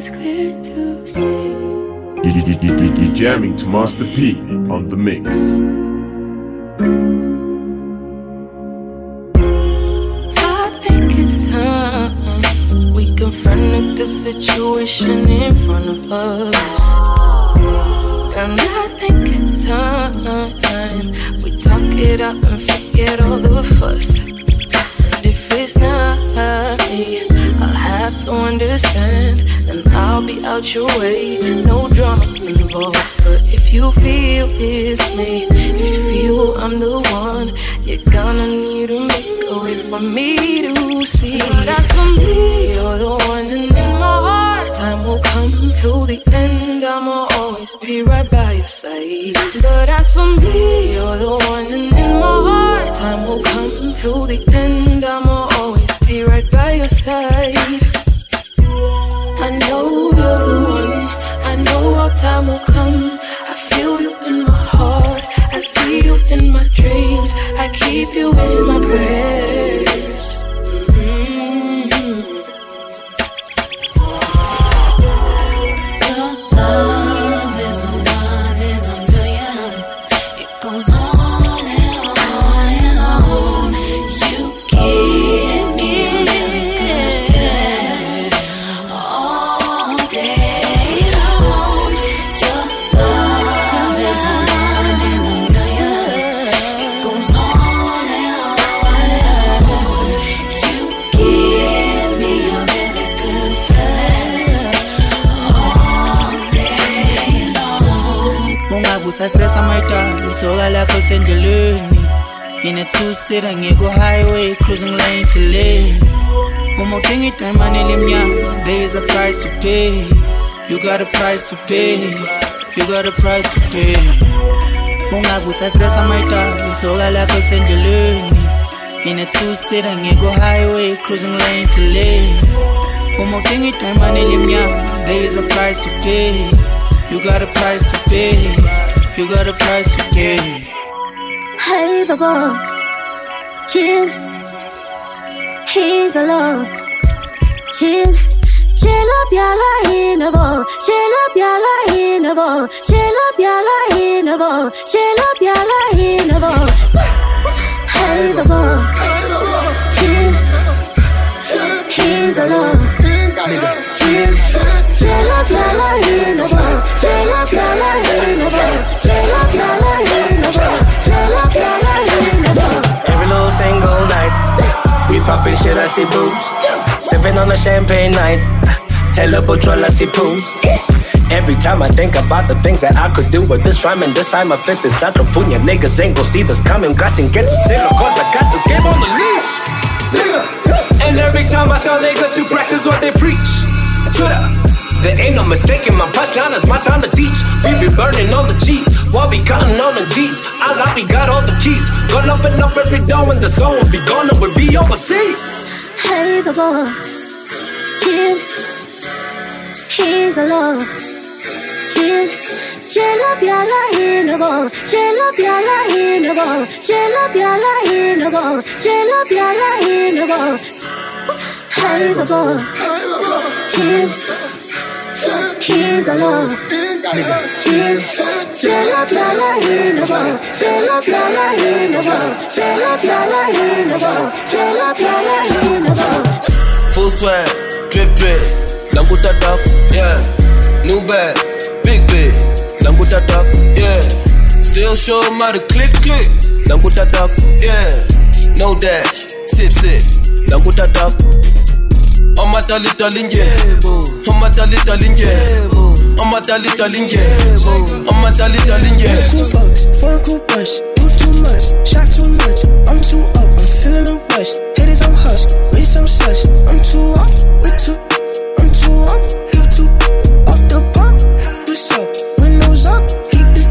it's clear to see. You're jamming to Master P on the mix. I think it's time we confronted the situation in front of us. And I think it's time we talk it out and forget all the fuss. And if it's not me, to understand. And I'll be out your way, no drama involved. But if you feel it's me, if you feel I'm the one, you're gonna need to make a way for me to see. That's for me, you're the one, in my heart, time will come till the end. I'ma always be right by your side. But as for me, you're the one, in my heart, time will come till the end. I'ma always be right by your side. I know you're the one. I know our time will come. I feel you in my heart. I see you in my dreams. I keep you in my prayers. Stress amayidali soka lakho lisendleleni in a two-seater ngiko-highway cruising lane to lane. One more uma udinga idayimani elimnyama there is a price to pay. You got a price to pay. You got a price to pay. Ungavusa stress amayidali soka lakho lisendleleni in a two-seater ngiko-highway cruising lane to lane. One more uma udinga idayimani elimnyama there is a price to pay. You got a price to pay you got a price to pay Hey, Baba, chill. He's alone. Chill. Chill up, yalla, in a ball. Chill up, yalla, in a ball. Chill up, yalla, in a ball. Chill up, yalla, in a ball. Hey, Baba, chill. He's alone. Every little single night, we poppin' shit, I see booze. Sippin' on a champagne night, tell a butcher I see poos. Every time I think about the things that I could do with this rhyme and this time my fist is out the punya. Niggas ain't gon' see this coming. Gas and get to single, cause I got this game on the leash. Nigga. And every time I tell niggas to practice what they preach. The there ain't no mistaking my punchline, it's my time to teach. We be burning all the cheese while we counting on the G's. I like we got all the keys. Gonna open up every door when the will be gone and we'll be overseas. Hey, Baba, chill. He's alone. Chill. Chill up, yalla, in a ball. Chill up, yalla, in a ball. Chill up, yalla, in a ball. Chill up, yalla, in a ball. Hey, Baba, chill. Chill. Chill up, yalla, in a ball. Chill. Chill up, yalla, in a ball. Chill up, yalla, in ball. Full swag, drip drip, Lambuta top, yeah. New bag, big big, Lambuta top, yeah. Still show how to click click, Lambuta top, yeah. No dash, sip sip, Lambuta top. On my dali. On my dali. On my dali. On my dali darling, yeah. Cool bucks, four cool brush, do too much, shot too much. I'm too up, I'm feeling a rush. Haters on hush, read some slush. I'm too up, we too, I'm too up, you too up the pump. What's up? Windows up, heat the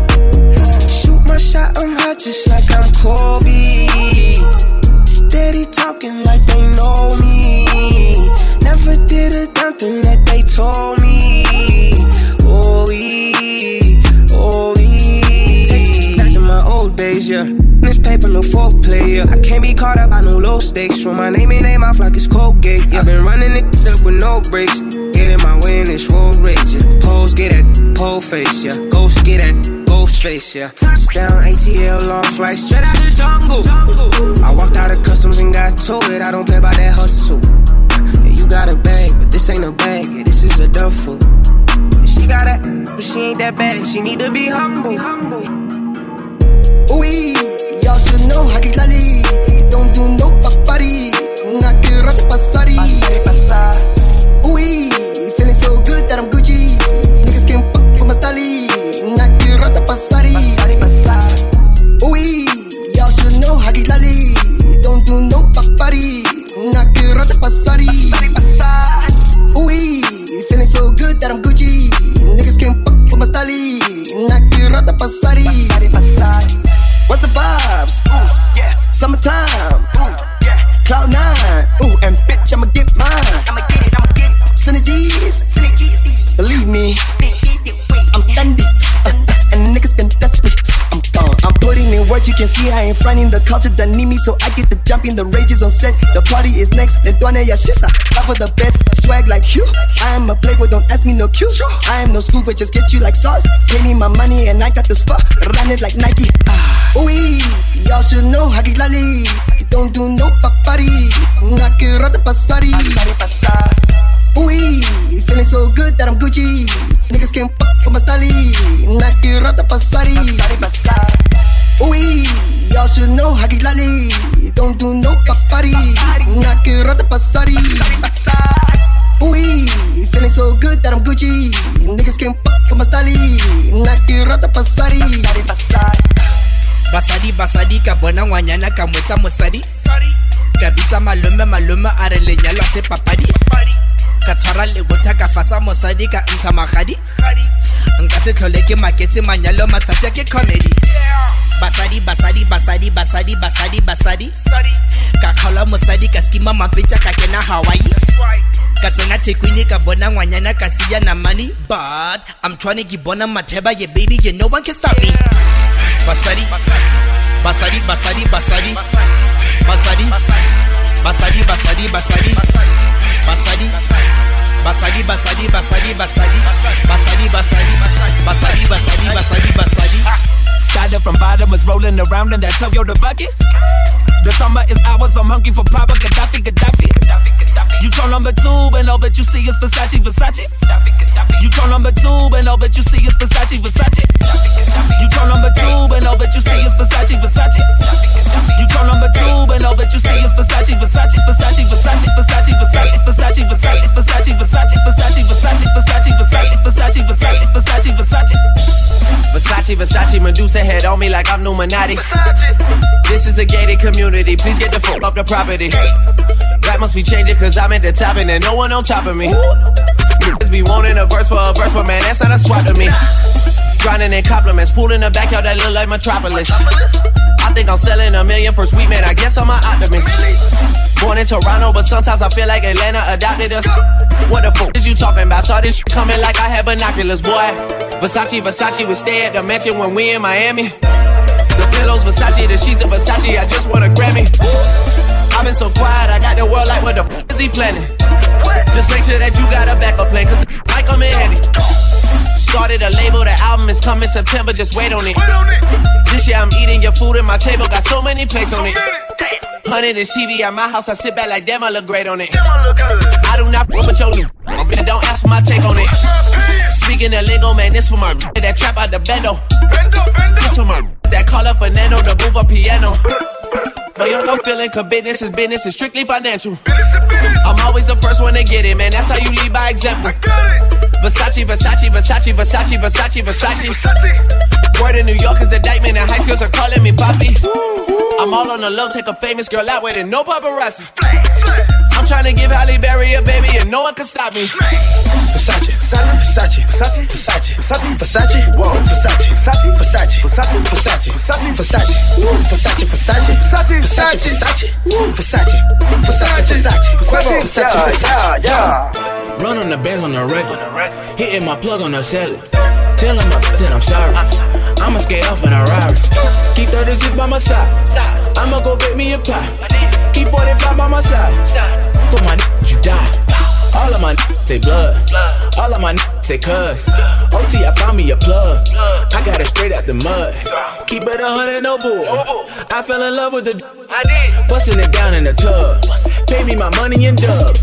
shoot my shot. I'm hot just like I'm Kobe. Daddy talking like they know me. Never did a damn thing that they told me. Oh, we, oh, we. Back to my old days, yeah. This paper, no fourth yeah. I can't be caught up, by no low stakes. Throw my name in their mouth like it's Colgate. Yeah. I've been running it up with no brakes. Get in my way in this road rage, yeah. Pose, get that pole face, yeah. Ghost, get that ghost face, yeah. Touchdown, ATL, long flight, straight out the jungle. I walked out of customs and got to it. I don't play by that hustle. Yeah, you got a bag, but this ain't a bag. Yeah, this is a duffel. Yeah, she got it, but she ain't that bad. She need to be humble. Humble. Oui, y'all should know haki lali. Don't do no papari. Nakirata pasari. Oui, I ain't fronting the culture that need me. So I get to jump in the rages on set. The party is next. Lentuane Yashisa. Of the best. Swag like you. I am a playboy. Don't ask me no cue. I am no school, but just get you like sauce. Pay me my money and I got this fuck. Run it like Nike. Ah. Oui, y'all should know Haki Lali. Don't do no papari. Nakirata pasari. Oui, feeling so good that I'm Gucci. Niggas can't fuck with my style. Nakirata pasari. Oui, y'all should know Haki Lali. Don't do no papari. Nakirata pasari. Oui, feeling so good that I'm Gucci. Niggas can't fuck with my style. Nakirata pasari. basadi basadi ka bona ngwanyana ka mwetsa mosadi ka bitsa malome malome a lenyalo se papadi ka tshwara lebotha ka fasa mosadi ka ntsha magadi. Nka se tlhole ke maketse manyalo matsatsi ke comedy. Basadi basadi basadi basadi basadi basadi. Ka kgaola mosadi ka skima mapetsa ka kena hawaii. Ka tsena thekwini ka bona ngwanyana ka siya namane. But i'm trying ke bona matheba ye baby ye no one can stop me. Basadi basadi basadi basadi. Basadi basadi basadi basadi basadi basadi. Basadi basadi basadi basadi. Basadi basadi basadi basadi basadi Started from bottom, was rolling around in that Toyota bucket. The summer is ours, I'm hungry for proper Gaddafi, Gaddafi. You turn number two, and all that you see is Versace, Versace. You turn number two, and all that you see is Versace, Versace. You turn number two, and all that you see is Versace, Versace. You turn number two, and all that you see is Versace, Versace, Versace, Versace, Versace, Versace, Versace, Versace, Versace, Versace, Versace, Versace, Versace, Versace, Versace, Versace, Versace, Versace, Versace. Versace, Medusa head on me like I'm Illuminati. This is a gated community, please get the fuck up the property. That must be changing cause I'm at the top and there's no one on top of me. Just be wanting a verse for a verse, but man, that's not a swap to me. Grinding in compliments, pool in the backyard that look like Metropolis. I think I'm selling a million for sweet man, I guess I'm an optimist. Born in Toronto, but sometimes I feel like Atlanta adopted us. What the fuck is you talking about? Saw this coming like I had binoculars, boy. Versace, Versace, we stay at the mansion when we in Miami. The pillows, Versace, the sheets of Versace, I just want a Grammy. I've been so quiet, I got the world like, what the f is he planning? Just make sure that you got a backup plan, cause like I come in handy. Started a label, the album is coming September, just wait on it. This year I'm eating your food and my table got so many plates on it. Hundred and TV at my house, I sit back like damn, I look great on it. Do not fuck with your new, and don't ask for my take on it. Speaking of lingo, man, this for my that trap out the bendo. This for my that call up Fernando to move a piano. For your no feeling, cause business is business, is strictly financial. I'm always the first one to get it, man. That's how you lead by example. Versace, Versace, Versace, Versace, Versace, Versace. Word in New York is the diamond, and high schools are calling me Poppy. I'm all on the low, take a famous girl out with it, no paparazzi. I'm trying to give Halle Berry a baby, and no one can stop me. Versace, Versace, Versace, Versace, Versace, Versace, whoa, Versace, Versace, Versace, Versace, Versace, Versace, Versace, Versace, Versace, Versace, Versace, Versace, Versace, Versace, Versace, Versace, yeah. Run on the bands on the record. Hitting my plug on the celly. Telling my that I'm sorry. I'ma skate off in a Rari. Keep 36 by my side. I'ma go bake me a pie. Keep 45 by my side. For my n- you die. All of my n- say blood. All of my n- say cuz. OT, I found me a plug. I got it straight out the mud. Keep it a hundred, no bull. I fell in love with the. I did. Busting it down in the tub. Pay me my money in dubs.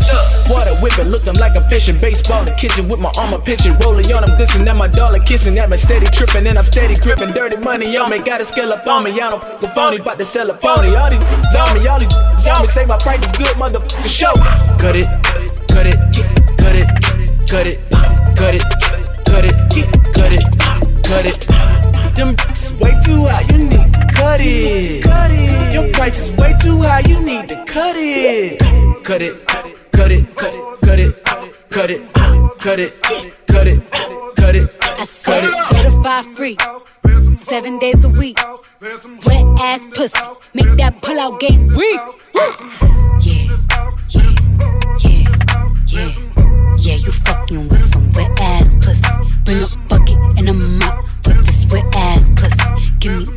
Water whipping, looking like I'm fishing. Baseball in the kitchen with my armor pitching. Rolling on them, dissing at my dollar kissing. At my steady tripping, and I'm steady gripping. Dirty money on me, got a scale up on me. I don't f- phony, bout to sell a pony. All these on me, all these on me. Say my price is good, motherfucker. Show. Cut it, cut it, cut it, cut it, cut it, cut it, cut it, cut it. Them way too high, you need cut it. Cut it. Your price is way too high, you need to cut it. Cut it, cut it, cut it, cut it, cut it, cut it, cut it, cut it, I said certified free, seven days a week. Wet ass pussy, make that pull out game weak. Yeah, yeah, yeah, yeah. Yeah, you fucking with some wet ass pussy. Bring a bucket and a mop for this wet ass pussy. Give me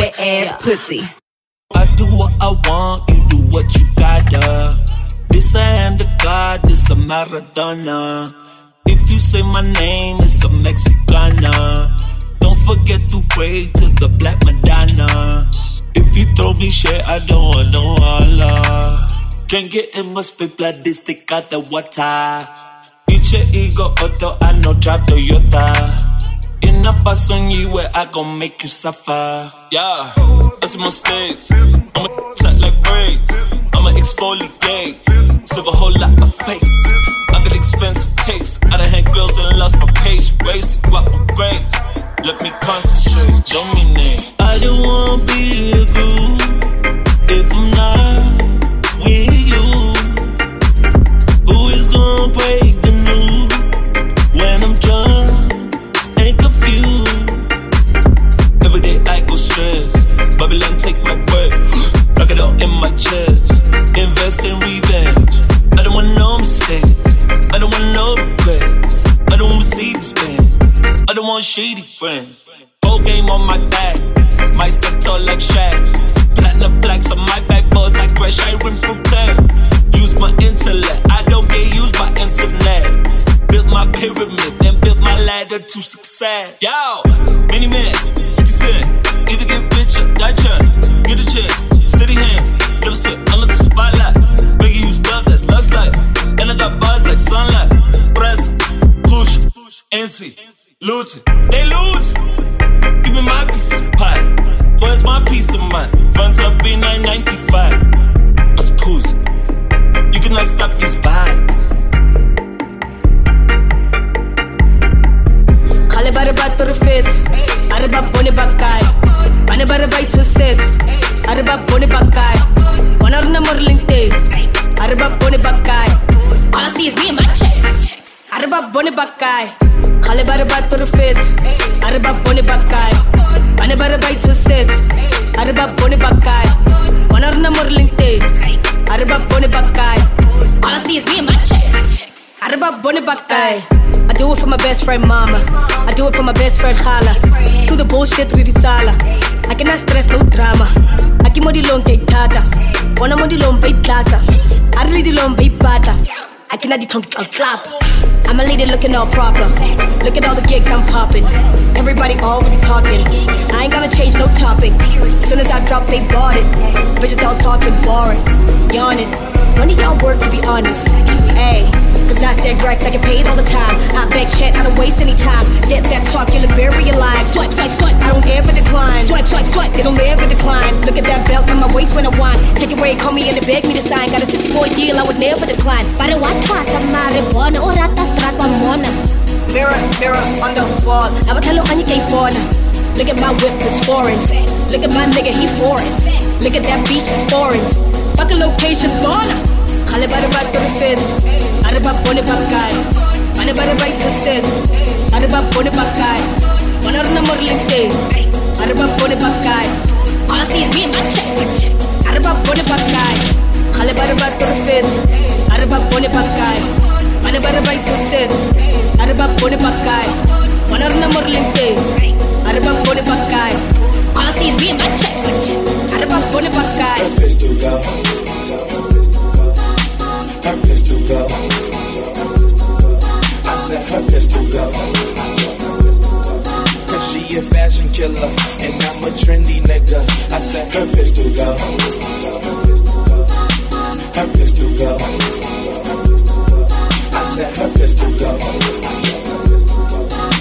ass pussy. I do what I want, you do what you gotta. This a hand of God, this a Maradona. If you say my name, it's a Mexicana. Don't forget to pray to the Black Madonna. If you throw me shit, I don't want no Allah. Can't get in my spit blood, this stick out the water. Eat your ego, auto, I know drive Toyota. In a bus on you where I gon' make you suffer. Yeah, that's my mistakes. I'ma tight like braids. I'ma exfoliate. Serve a whole lot of face. I got expensive taste. guy. Alle bare bat på det fedt. Alle bare bonde bakkai. Bane bare bait så set. Alle bare bonde bakkai. Banar na mor linkte. Alle bare bonde bakkai. All I see is me and my chicks. Alle bare bonde bakkai. I do it for my best friend mama. I do it for my best friend Hala. To the bullshit riditsala. I cannot stress no drama. Akimodi long take tata. Wanna modi long pay tata. Arli di long pay pata. I cannot di clap clap. I'm a lady looking all proper. Look at all the gigs I'm popping. Everybody already talking. I ain't gonna change no topic. Soon as I drop, they bought it. Bitches all talking boring, yawning. When of y'all work to be honest? Hey. Cause I said Grex, I get paid all the time. I beg chat, I don't waste any time. Dip that talk, you look very alive. Swipe, swipe, swipe, I don't ever decline. Swipe, swipe, swipe, they don't ever decline. Look at that belt on my waist when I whine. Take it away, call me in and beg me to sign. Got a 60 boy deal, I would never decline. Marijuana, orata strata mona. Mirror, mirror on the wall. Now tell you how you can't fall. Look at my whip, it's foreign. Look at my nigga, he foreign. Look at that beach, it's foreign. Fuck a location, bona. Call it by the right for the fifth. Out of my bonnet, my guy. On it by the right for the Out of my bonnet, my guy. One out of the modeling day. Out of my bonnet, my guy. All I see is me, I check. Out of my bonnet, my guy. Call it by the right for the fifth. Out of my bonnet, my guy. On it by the right for the அருபம் பொடி பக்காய் வளர்ந்த முரலிட்டு அருபம் பொடி பக்காய் Policies being my check, அருபம் பொடி பக்காய் Her pistol go. I said her pistol go. Cause she a fashion killer and I'm a trendy nigga. I said her pistol go. Her pistol go. Her pistol go set her pistol up.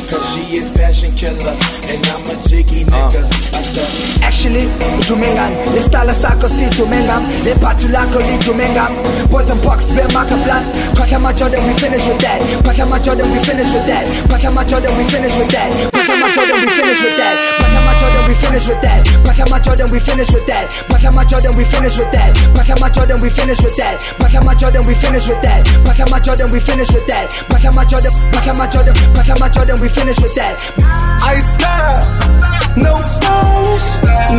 Cause she a fashion killer, and I'm a jiggy uh. nigga. Uh. Actually, utumengam Isitala sakho sidumengam Lephathu lakho lidumengam Boys and box, bear mark a plan Cause I'm a Jordan, we finish with that Cause I'm a Jordan, we finish with that Cause I'm a Jordan, we finish with that my Jordan we finish with that Pata my Jordan we finish with that Pata my Jordan we finish with that Pata my Jordan we finish with that Pata my Jordan we finish with that Pata my Jordan we finish with that Pata my Jordan we finish with that Pata my Jordan Pata my Jordan Pata my Jordan we finish with that Ice style, no stylish,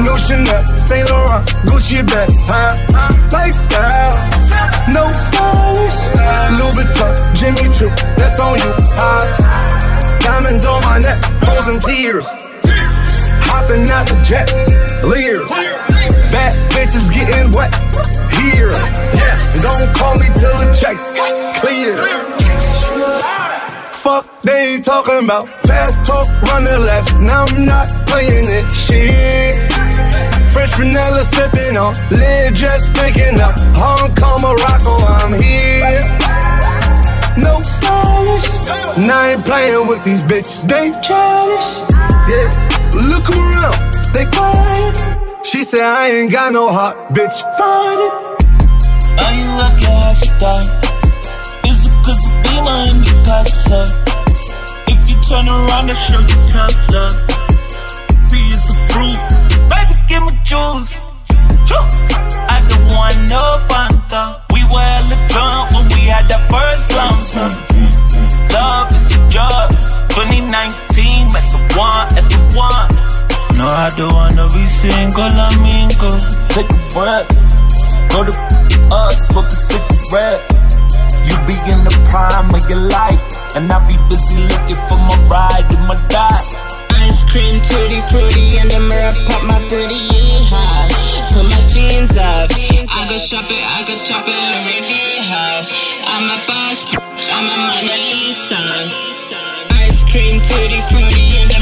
no Chanel, Saint Laurent, Gucci bag, huh? Lifestyle, no stylish, Louis Vuitton, Jimmy Choo, that's on you, huh? Diamonds on my neck, frozen tears, hopping out the jet, leers, bad bitches getting wet here. Yes, don't call me till the checks clear. Fuck they talking about fast talk, running laps. Now I'm not playing it. Shit. Fresh vanilla sipping on, lid just picking up. Hong Kong, Morocco, I'm here. No Now I ain't playing with these bitches. They childish. Yeah. Look around, they quiet. She said I ain't got no heart, bitch. Find it. Are you up your hashtag? Is it cause of Beamer and Picasso? If you turn around, I show you tough love. Be is a fruit. Baby, give me juice. I don't want no Fanta. We were drunk when we had that first lump. Love is a drug. 2019, met the one at the one. No, I don't wanna be single, amigo. Take a breath. Go to us, smoke a cigarette. You be in the prime of your life, and I be busy looking for my ride and my die. Ice cream, tutti fruity, in the mirror, pop my pretty high. Put my jeans up. I go shop it, I go chop it, let me be how. I'm a boss, I'm a Mona Lisa. Ice cream, tutti frutti. and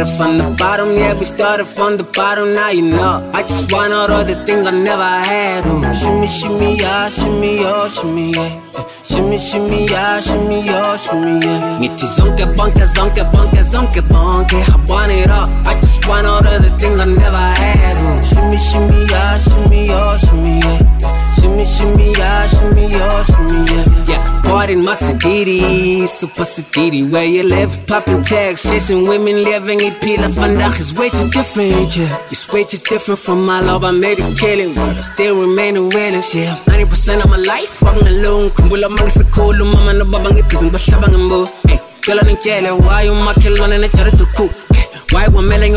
Started from the bottom, yeah, we started from the bottom, now you know. I just want all the things I never had. Ooh. Shimmy, shimmy, yeah, shimmy, oh, shimmy, yeah. Shimmy, shimmy, yeah, shimmy, oh, shimmy, yeah. Niti zonke, bonke, zonke, bonke, zonke, bonke. I want it all. I just want all the things I never had. Ooh. Shimmy, shimmy, yeah, shimmy, oh, shimmy, yeah. Shimmy, shimmy, yeah, shimmy, oh, shimmy, yeah. Yeah, party in my city, super city, where you live. Popping tags, chasing women, living in pila vandaag is way too different, yeah. It's way too different from my love, I made it killing, but I still remain a willing, yeah. 90% of my life, walking alone. Kumbula mga sa kulo, mama na babang ipisang basyabang ang mo. Hey, kala ng chele, why you makilona na chara to cool. Why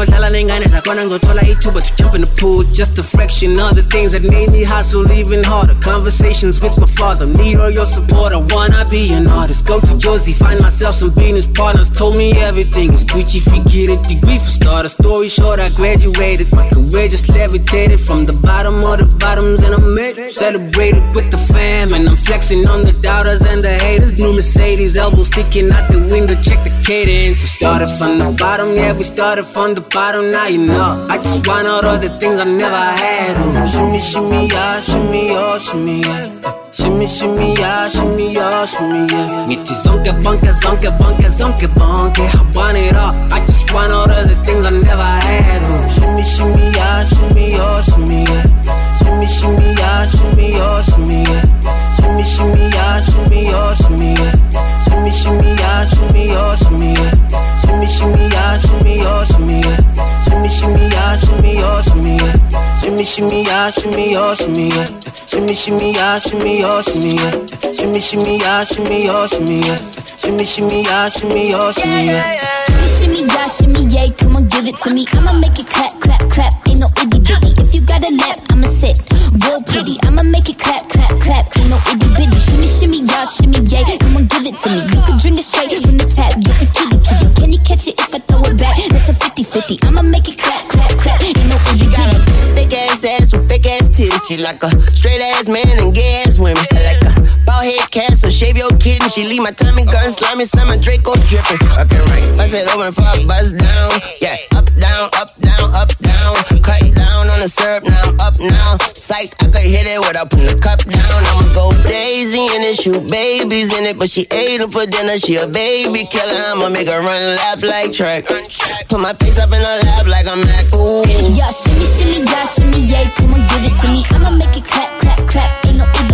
your dollar ningane zakona ngothola ithuba to jump in the pool? Just a fraction of the things that made me hustle even harder. Conversations with my father, need all your support I wanna be an artist, go to Jozi Find myself some business partners. Told me everything is Gucci, forget it. Degree for starter, story short I graduated. My career just levitated From the bottom of the bottoms and I'm made Celebrated with the fam And I'm flexing on the doubters and the haters. New Mercedes, elbows sticking out the window Check the cadence. We started from the bottom, yeah we started from the bottom Now you know. I just want all the things I never had Ooh, Shimmy, shimmy, yeah, shimmy, oh, shimmy, yeah. Shimmy, shimmy, yeah, shimmy, oh, shimmy, yeah. Ngithi zonke bonke, zonke bonke, zonke bonke. I want it all, I just want all the things I never had Ooh, Shimmy, shimmy, yeah, shimmy, oh, shimmy, yeah. Shimmy, shimmy, yeah, shimmy, oh, shimmy, yeah. Shimmy, shimmy, yeah, shimmy, oh, shimmy, yeah. Shimmy, shimmy, yeah, shimmy, oh, shimmy, yeah Shimmy, shimmy, yeah, shimmy, oh, shimmy, yeah Shimmy, shimmy, yeah, shimmy, oh, shimmy, yeah Shimmy, shimmy, yeah, shimmy, oh, shimmy, yeah Shimmy, shimmy, yeah, shimmy, oh, shimmy, yeah Shimmy, shimmy, yeah, shimmy, oh, shimmy, yeah Shimmy, shimmy, yeah, shimmy, oh, shimmy, yeah Shimmy, shimmy, yeah, shimmy, yay, come on, give it to me. I'ma make it clap, clap, clap. Ain't no itty bitty. If you got a lap, I'ma sit real pretty. I'ma make A 50-50. I'ma make it clap, clap, clap. Ain't no itty bitty. Thick ass ass with thick ass titties. She like a straight ass man and gay ass women. I like a bald head cat, so shave your kitten. She leave my Tommy gun slimy, summer Draco dripping. Okay, right. Bust it open a buzz down. Yeah, up, down, up, down, up, down. Cut down the syrup, now I'm up now. Psych, I could hit it without putting the cup down. I'ma go crazy in it, shoot babies in it. But she ate them for dinner, she a baby killer. I'ma make her run laps like track. Put my face up in her lap like I'm Mac. Ooh. Yeah, shimmy, shimmy, yeah, shimmy, yay, come on, give it to me. I'ma make it clap, clap, clap. Ain't no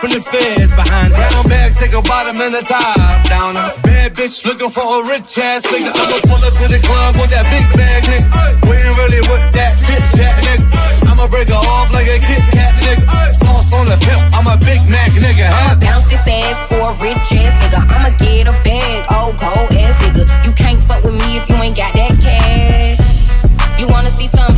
from the feds. Behind brown bag, take a bottom and a top down. A bad bitch looking for a rich ass nigga. I'ma pull up to the club with that big bag, nigga. We ain't really with that chit chat, nigga. I'ma break her off like a Kit Kat, nigga. Sauce on the pimp, I'm a Big Mac, nigga. Huh? I'ma bounce this ass for a rich ass nigga. I'ma get a bag, old cold ass nigga. You can't fuck with me if you ain't got that cash. You wanna see some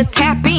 your neck,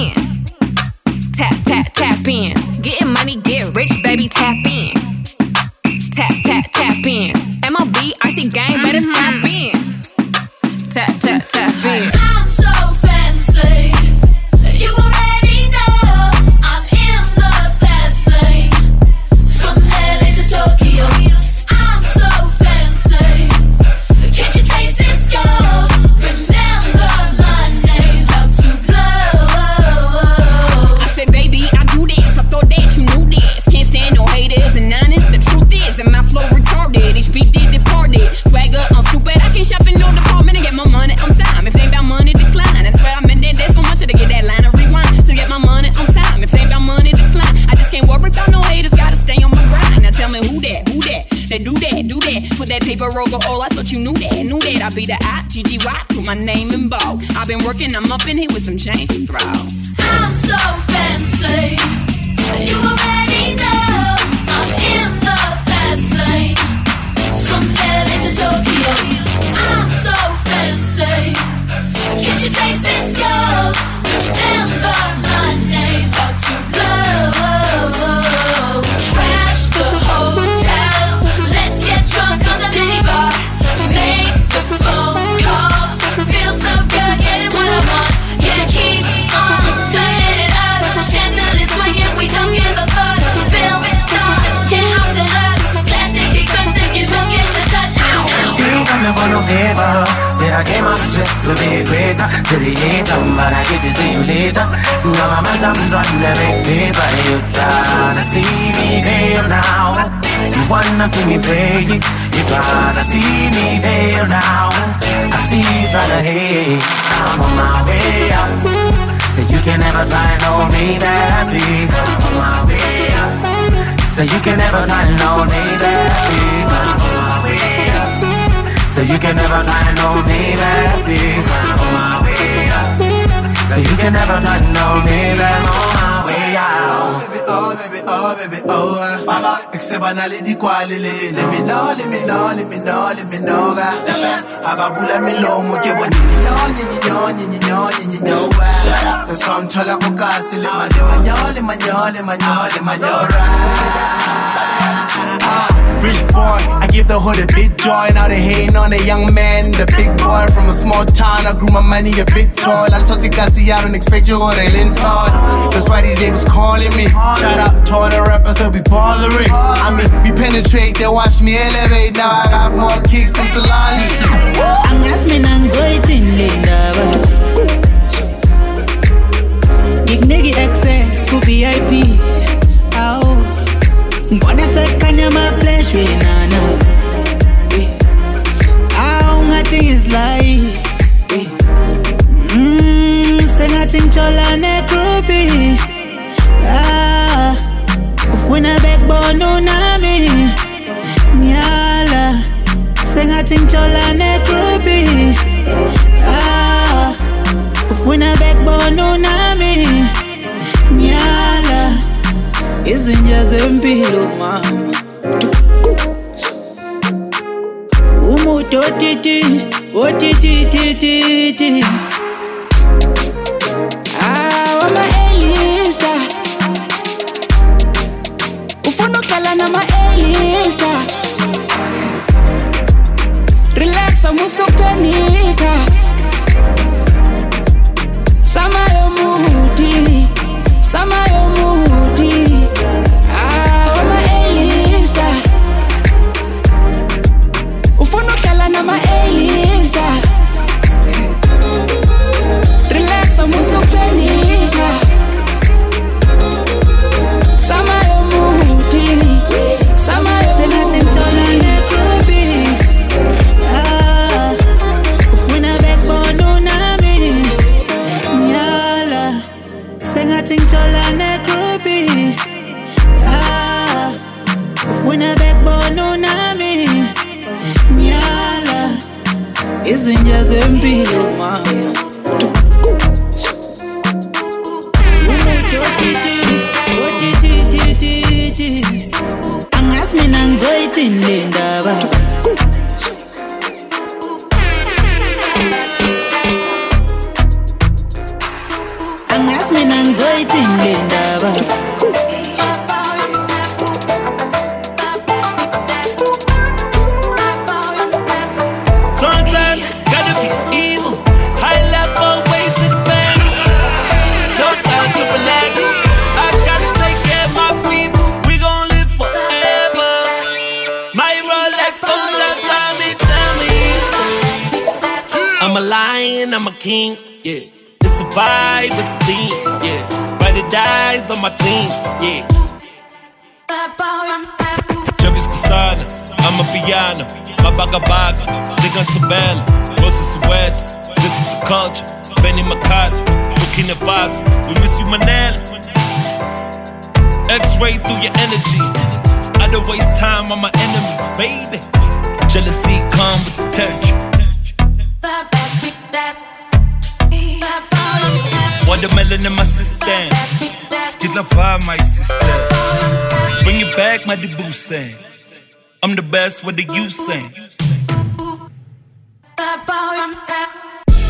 wanna see me pray. You tryna see me fail now. I see you tryna hate. I'm on my way out. So you can never try and me back, big. I'm on my way out. So you can never try and hold me back, big. I'm on my way out. So you can never try and hold me back, big. I'm on my way out. So you can never try and hold me back, on my way out. Oh baby, oh baby, oh ah. Mama, eksebanale di kwalele. Let me know, let me know, let me know, let me know ga. Ababula milomo ke bo nini nyo, nini nyo, nini nyo, Rich boy, I give the hood a big joy. Now they hating on a young man, the big boy from a small town. I grew my money a bit tall. I told Tikasi, I don't expect you to lean tall. That's why these labels calling me. Shout out to all the rappers that be bothering. I mean, we penetrate, they watch me elevate. Now I got more kicks than Solange. angazi mina ku-vip awu ngibona sekhanya ama-flash wenana. Eh, awu ngathi ngizilayi Eh, mm, sengathi ngitshola negrupi ah, ufuna unami izinja zempilo mama. Umuntu otiti otititititi izinja zempilo mama Umuntu X-ray through your energy, I don't waste time on my enemies, baby. Jealousy come with the territory. Watermelon in my system. Still a vibe, my sister. Bring it back, my debut saying. I'm the best, what the you saying?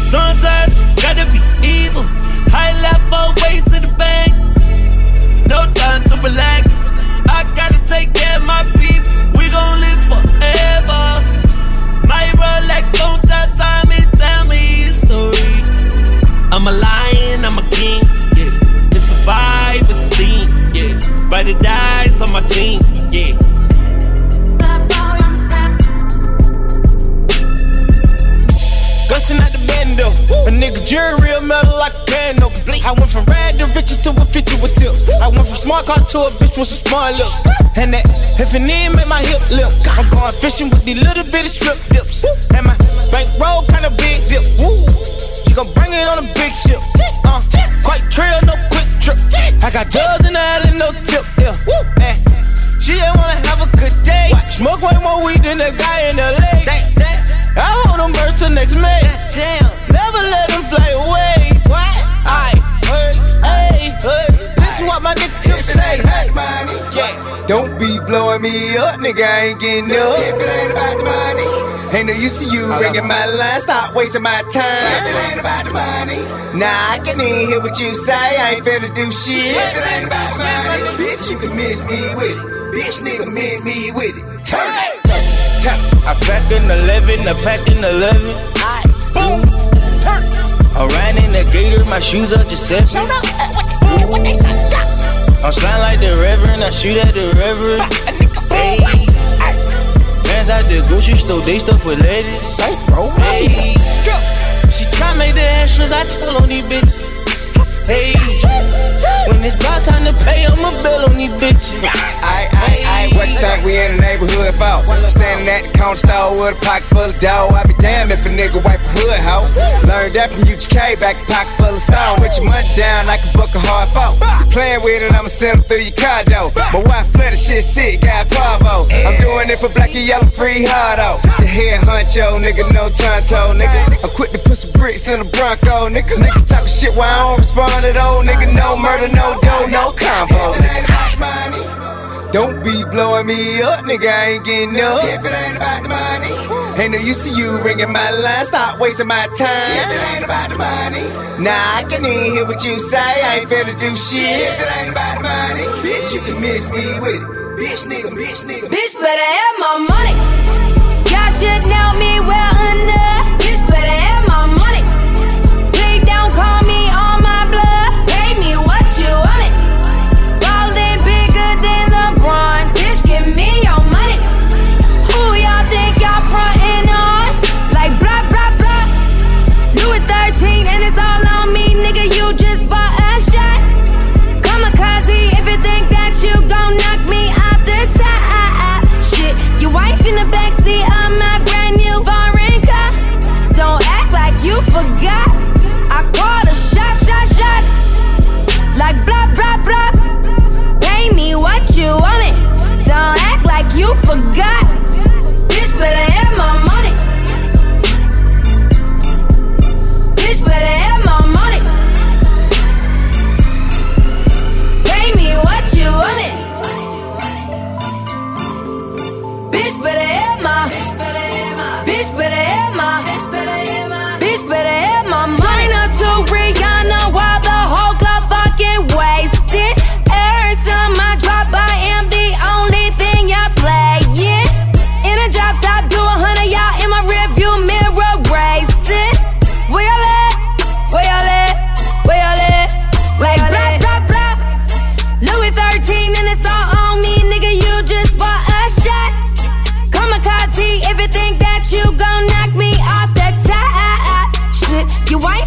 Sometimes gotta be evil. High level, way to the bank. No time to relax. I gotta take care of my people. We gon' live forever. My Rolex don't tell time and tell me story. I'm a lion, I'm a king. Yeah, it's a vibe, it's a theme. Yeah, it dies on my team. Yeah. Gussin' out the bando. A nigga jury real metal like a piano. I went from rad to riches to a 50 with tip. I went from smart car to a bitch with some smart lips. And that if an end make my hip limp. I'm going fishing with these little bitty strip dips. And my bankroll kinda big dip. Woo. She gon' bring it on a big ship. Uh, quite trail, no quick trip. I got dubs in the alley, no tip. Yeah. Woo. Eh. She ain't wanna have a good day. Smoke way more weed than the guy in LA. Me up, nigga. I ain't getting up. If it ain't about the money. Ain't no use to you ringing my line. Stop wasting my time. If it ain't about the money. Nah, I can even hear what you say. I ain't finna do shit. If it ain't about the money. Bitch, you can miss me with it. Bitch, nigga, miss me with it. Turn it. Tap. I pack an 11, I pack an 11. Boom. I ran in the gator, my shoes are Giuseppe. I'm slime like the reverend, I shoot at the reverend. Hey. Bands out the grocery store, they stuff with ladies. Hey. She try make the extras, I tell on these bitches. Hey. When it's about time to pay, I'ma bill on these bitches. Aye, aye, aye, what you think we in the neighborhood for? Standing at the counter store with a pocket full of dough. I be damned if a nigga wipe a hood hoe. Learned that from UGK, back a pocket full of stone. With your money down, I can book a hard foe. Playing with it, I'ma send them through your car door. My wife flooded shit sick, got Pavo. I'm doing it for black and yellow, free hardo. Oh. The head honcho, nigga, no tonto, nigga. I'm quick to put some bricks in the Bronco, nigga. Nigga talking shit while I don't respond at all, nigga. No murder, no dough, no combo. Don't be blowing me up, nigga. I ain't getting up. If it ain't about the money, ain't no use to you ringing my line. Stop wasting my time. If it ain't about the money, nah, I can even hear what you say. I ain't finna do shit. If it ain't about the money, bitch, you can miss me with it. Bitch, nigga, bitch, nigga. Bitch better have my money. Y'all should know me well enough.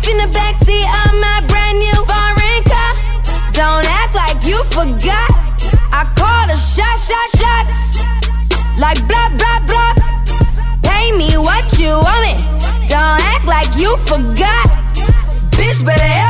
Bitch in the backseat of my brand new foreign car. Don't act like you forgot. I called a shot, shot, shot. Like blah, blah, blah. Pay me what you want me. Don't act like you forgot. Bitch better